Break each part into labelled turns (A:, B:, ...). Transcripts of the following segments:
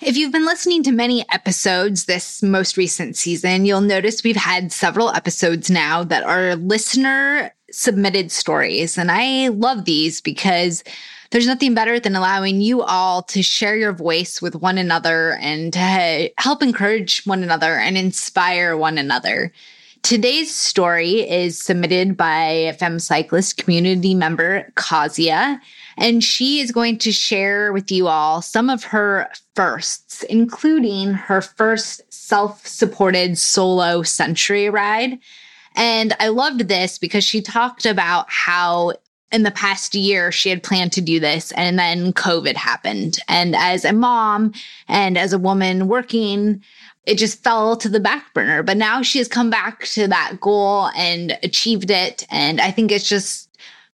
A: If you've been listening to many episodes this most recent season, you'll notice we've had several episodes now that are listener submitted stories. And I love these because there's nothing better than allowing you all to share your voice with one another and to help encourage one another and inspire one another. Today's story is submitted by Fem Cyclist community member Kazia, and she is going to share with you all some of her firsts, including her first self supported solo century ride. And I loved this because she talked about how in the past year she had planned to do this and then COVID happened. And as a mom and as a woman working, it just fell to the back burner. But now she has come back to that goal and achieved it. And I think it's just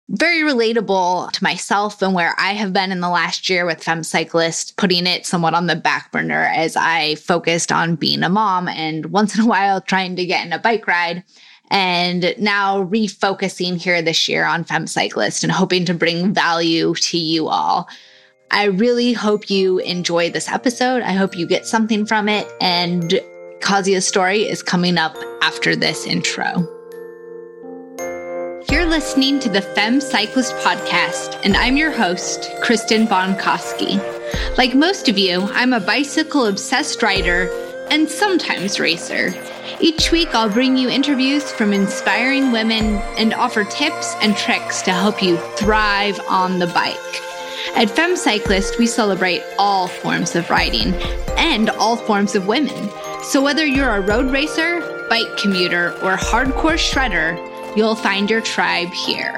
A: very relatable to myself and where I have been in the last year with Fem Cyclist, putting it somewhat on the back burner as I focused on being a mom and once in a while trying to get in a bike ride. And now refocusing here this year on Fem Cyclist and hoping to bring value to you all. I really hope you enjoy this episode. I hope you get something from it. And Kazia's story is coming up after this intro. You're listening to the Fem Cyclist Podcast, and I'm your host, Kristen Bonkoski. Like most of you, I'm a bicycle obsessed rider and sometimes racer. Each week, I'll bring you interviews from inspiring women and offer tips and tricks to help you thrive on the bike. At Fem Cyclist, we celebrate all forms of riding and all forms of women. So whether you're a road racer, bike commuter, or hardcore shredder, you'll find your tribe here.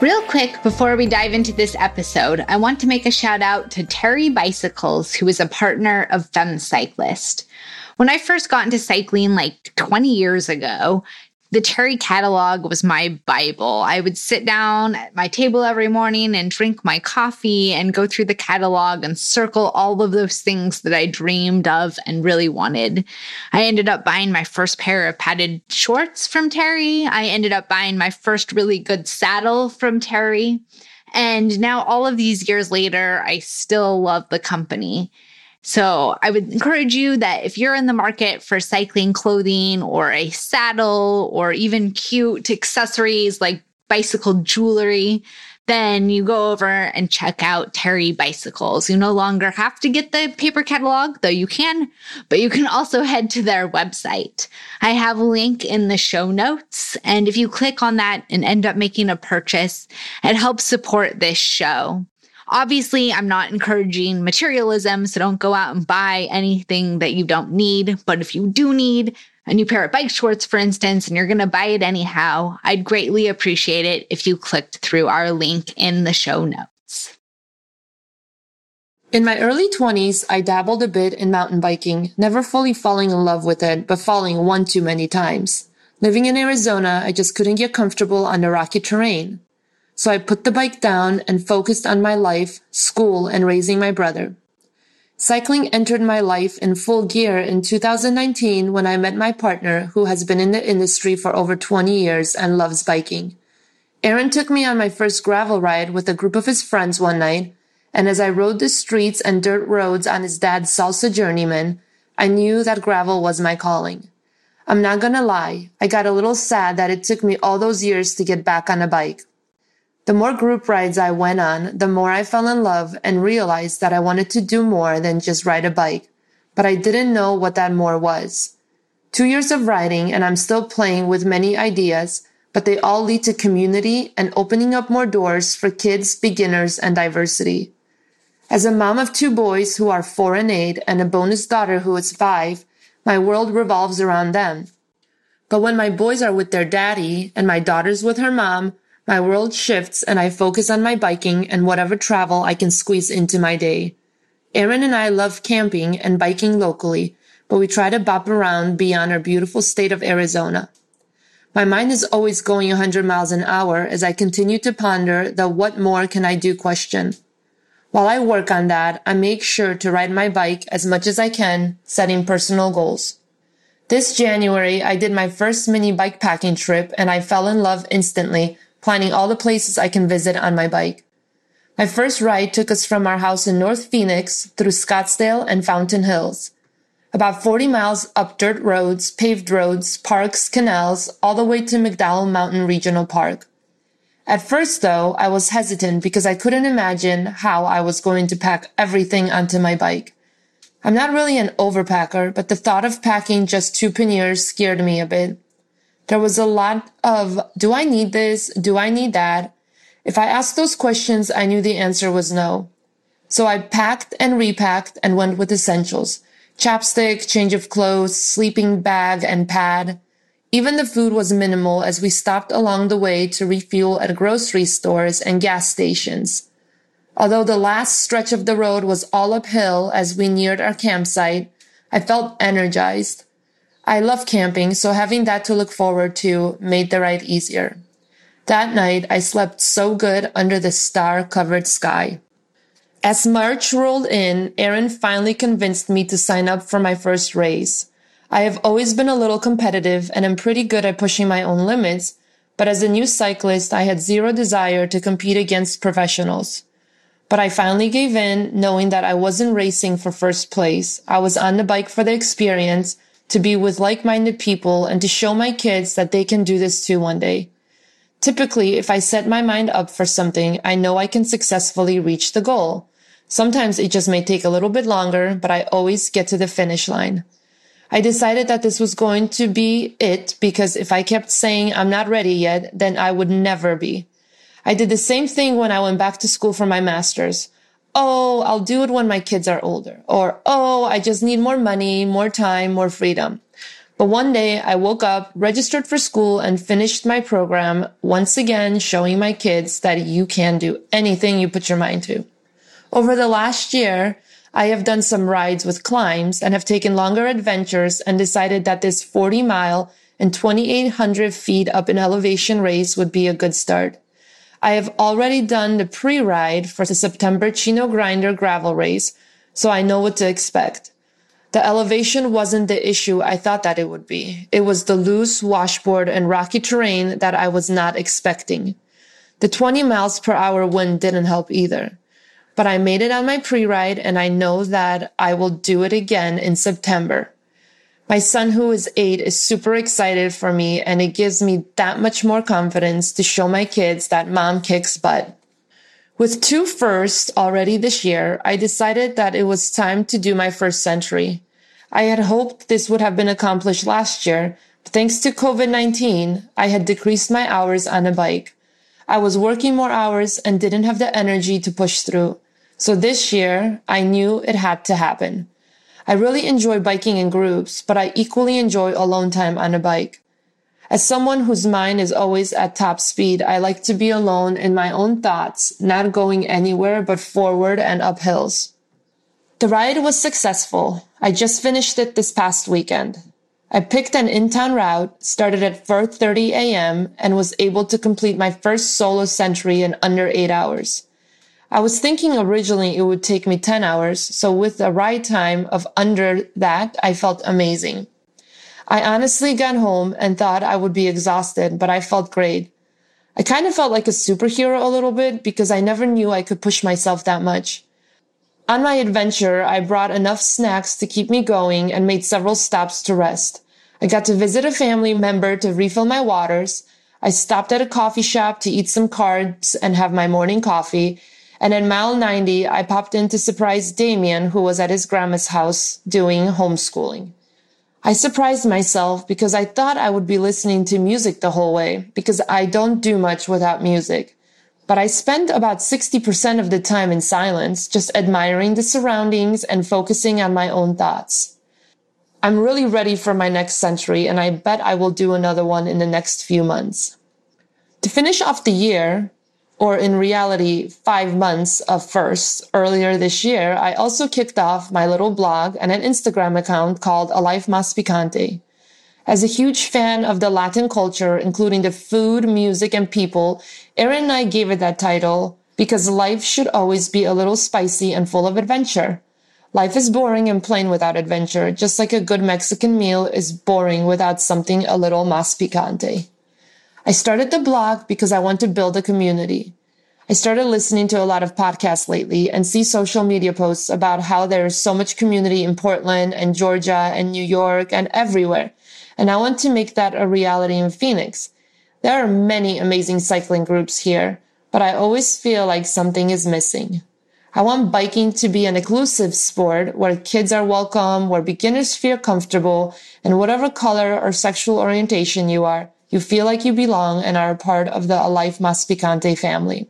A: Real quick, before we dive into this episode, I want to make a shout out to Terry Bicycles, who is a partner of Fem Cyclist. When I first got into cycling like 20 years ago, the Terry catalog was my Bible. I would sit down at my table every morning and drink my coffee and go through the catalog and circle all of those things that I dreamed of and really wanted. I ended up buying my first pair of padded shorts from Terry. I ended up buying my first really good saddle from Terry. And now, all of these years later, I still love the company. So I would encourage you that if you're in the market for cycling clothing or a saddle or even cute accessories like bicycle jewelry, then you go over and check out Terry Bicycles. You no longer have to get the paper catalog, though you can, but you can also head to their website. I have a link in the show notes. And if you click on that and end up making a purchase, it helps support this show. Obviously, I'm not encouraging materialism, so don't go out and buy anything that you don't need. But if you do need a new pair of bike shorts, for instance, and you're going to buy it anyhow, I'd greatly appreciate it if you clicked through our link in the show notes.
B: In my early 20s, I dabbled a bit in mountain biking, never fully falling in love with it, but falling one too many times. Living in Arizona, I just couldn't get comfortable on the rocky terrain. So I put the bike down and focused on my life, school, and raising my brother. Cycling entered my life in full gear in 2019 when I met my partner who has been in the industry for over 20 years and loves biking. Aaron took me on my first gravel ride with a group of his friends one night, and as I rode the streets and dirt roads on his dad's salsa journeyman, I knew that gravel was my calling. I'm not gonna lie, I got a little sad that it took me all those years to get back on a bike. The more group rides I went on, the more I fell in love and realized that I wanted to do more than just ride a bike, but I didn't know what that more was. Two years of riding and I'm still playing with many ideas, but they all lead to community and opening up more doors for kids, beginners, and diversity. As a mom of two boys who are four and eight and a bonus daughter who is five, my world revolves around them. But when my boys are with their daddy and my daughter's with her mom, my world shifts and I focus on my biking and whatever travel I can squeeze into my day. Aaron and I love camping and biking locally, but we try to bop around beyond our beautiful state of Arizona. My mind is always going 100 miles an hour as I continue to ponder the what more can I do question. While I work on that, I make sure to ride my bike as much as I can, setting personal goals. This January, I did my first mini bike packing trip and I fell in love instantly planning all the places I can visit on my bike. My first ride took us from our house in North Phoenix through Scottsdale and Fountain Hills. About 40 miles up dirt roads, paved roads, parks, canals, all the way to McDowell Mountain Regional Park. At first, though, I was hesitant because I couldn't imagine how I was going to pack everything onto my bike. I'm not really an overpacker, but the thought of packing just two panniers scared me a bit. There was a lot of, do I need this? Do I need that? If I asked those questions, I knew the answer was no. So I packed and repacked and went with essentials. Chapstick, change of clothes, sleeping bag and pad. Even the food was minimal as we stopped along the way to refuel at grocery stores and gas stations. Although the last stretch of the road was all uphill as we neared our campsite, I felt energized. I love camping, so having that to look forward to made the ride easier. That night, I slept so good under the star covered sky. As March rolled in, Aaron finally convinced me to sign up for my first race. I have always been a little competitive and am pretty good at pushing my own limits, but as a new cyclist, I had zero desire to compete against professionals. But I finally gave in, knowing that I wasn't racing for first place. I was on the bike for the experience, to be with like-minded people, and to show my kids that they can do this too one day. Typically, if I set my mind up for something, I know I can successfully reach the goal. Sometimes it just may take a little bit longer, but I always get to the finish line. I decided that this was going to be it because if I kept saying I'm not ready yet, then I would never be. I did the same thing when I went back to school for my master's. Oh, I'll do it when my kids are older. Or, oh, I just need more money, more time, more freedom. But one day I woke up, registered for school and finished my program, once again showing my kids that you can do anything you put your mind to. Over the last year, I have done some rides with climbs and have taken longer adventures and decided that this 40 mile and 2800 feet up in elevation race would be a good start. I have already done the pre-ride for the September Chino Grinder gravel race, so I know what to expect. The elevation wasn't the issue I thought that it would be. It was the loose washboard and rocky terrain that I was not expecting. The 20 miles per hour wind didn't help either. But I made it on my pre-ride and I know that I will do it again in September. My son, who is eight, is super excited for me and it gives me that much more confidence to show my kids that mom kicks butt. With two firsts already this year, I decided that it was time to do my first century. I had hoped this would have been accomplished last year, but thanks to COVID-19, I had decreased my hours on a bike. I was working more hours and didn't have the energy to push through. So this year, I knew it had to happen. I really enjoy biking in groups, but I equally enjoy alone time on a bike. As someone whose mind is always at top speed, I like to be alone in my own thoughts, not going anywhere but forward and up hills. The ride was successful. I just finished it this past weekend. I picked an in-town route, started at 4.30 a.m., and was able to complete my first solo century in under eight hours. I was thinking originally it would take me 10 hours, so with a ride time of under that, I felt amazing. I honestly got home and thought I would be exhausted, but I felt great. I kind of felt like a superhero a little bit because I never knew I could push myself that much. On my adventure, I brought enough snacks to keep me going and made several stops to rest. I got to visit a family member to refill my waters. I stopped at a coffee shop to eat some carbs and have my morning coffee. And at mile 90, I popped in to surprise Damien, who was at his grandma's house doing homeschooling. I surprised myself because I thought I would be listening to music the whole way because I don't do much without music. But I spent about 60% of the time in silence, just admiring the surroundings and focusing on my own thoughts. I'm really ready for my next century and I bet I will do another one in the next few months. To finish off the year, or in reality, five months of first earlier this year, I also kicked off my little blog and an Instagram account called A Life Mas Picante. As a huge fan of the Latin culture, including the food, music, and people, Aaron and I gave it that title because life should always be a little spicy and full of adventure. Life is boring and plain without adventure, just like a good Mexican meal is boring without something a little más picante. I started the blog because I want to build a community. I started listening to a lot of podcasts lately and see social media posts about how there is so much community in Portland and Georgia and New York and everywhere. And I want to make that a reality in Phoenix. There are many amazing cycling groups here, but I always feel like something is missing. I want biking to be an inclusive sport where kids are welcome, where beginners feel comfortable, and whatever color or sexual orientation you are, you feel like you belong and are a part of the A Life Mas Picante family.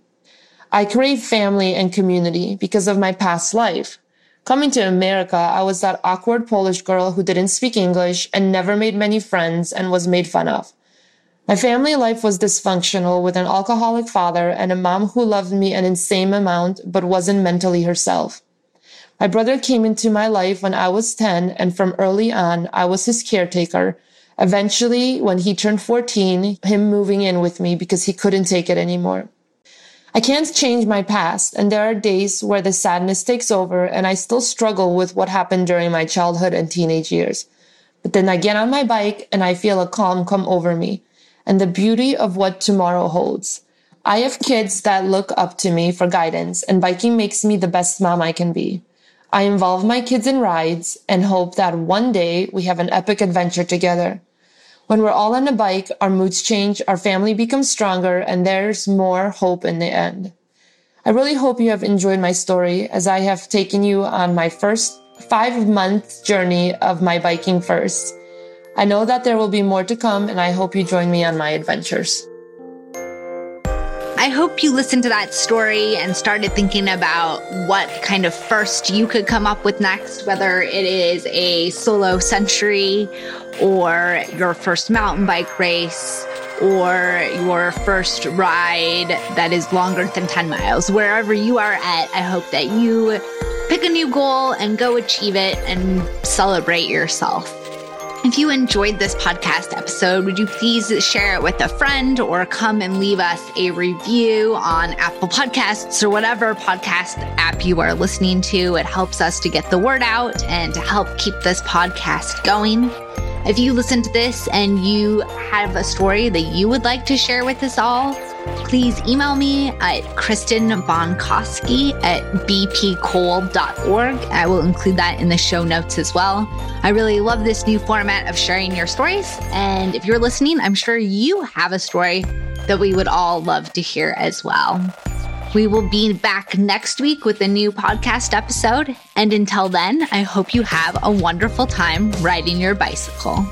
B: I crave family and community because of my past life. Coming to America, I was that awkward Polish girl who didn't speak English and never made many friends and was made fun of. My family life was dysfunctional with an alcoholic father and a mom who loved me an insane amount but wasn't mentally herself. My brother came into my life when I was 10 and from early on, I was his caretaker. Eventually, when he turned 14, him moving in with me because he couldn't take it anymore. I can't change my past, and there are days where the sadness takes over and I still struggle with what happened during my childhood and teenage years. But then I get on my bike and I feel a calm come over me and the beauty of what tomorrow holds. I have kids that look up to me for guidance, and biking makes me the best mom I can be. I involve my kids in rides and hope that one day we have an epic adventure together. When we're all on a bike, our moods change, our family becomes stronger, and there's more hope in the end. I really hope you have enjoyed my story as I have taken you on my first five month journey of my biking first. I know that there will be more to come, and I hope you join me on my adventures.
A: I hope you listened to that story and started thinking about what kind of first you could come up with next, whether it is a solo century or your first mountain bike race or your first ride that is longer than 10 miles. Wherever you are at, I hope that you pick a new goal and go achieve it and celebrate yourself. If you enjoyed this podcast episode, would you please share it with a friend or come and leave us a review on Apple Podcasts or whatever podcast app you are listening to? It helps us to get the word out and to help keep this podcast going. If you listen to this and you have a story that you would like to share with us all, please email me at Kristen Bonkoski at bpcole.org. I will include that in the show notes as well. I really love this new format of sharing your stories. And if you're listening, I'm sure you have a story that we would all love to hear as well. We will be back next week with a new podcast episode. And until then, I hope you have a wonderful time riding your bicycle.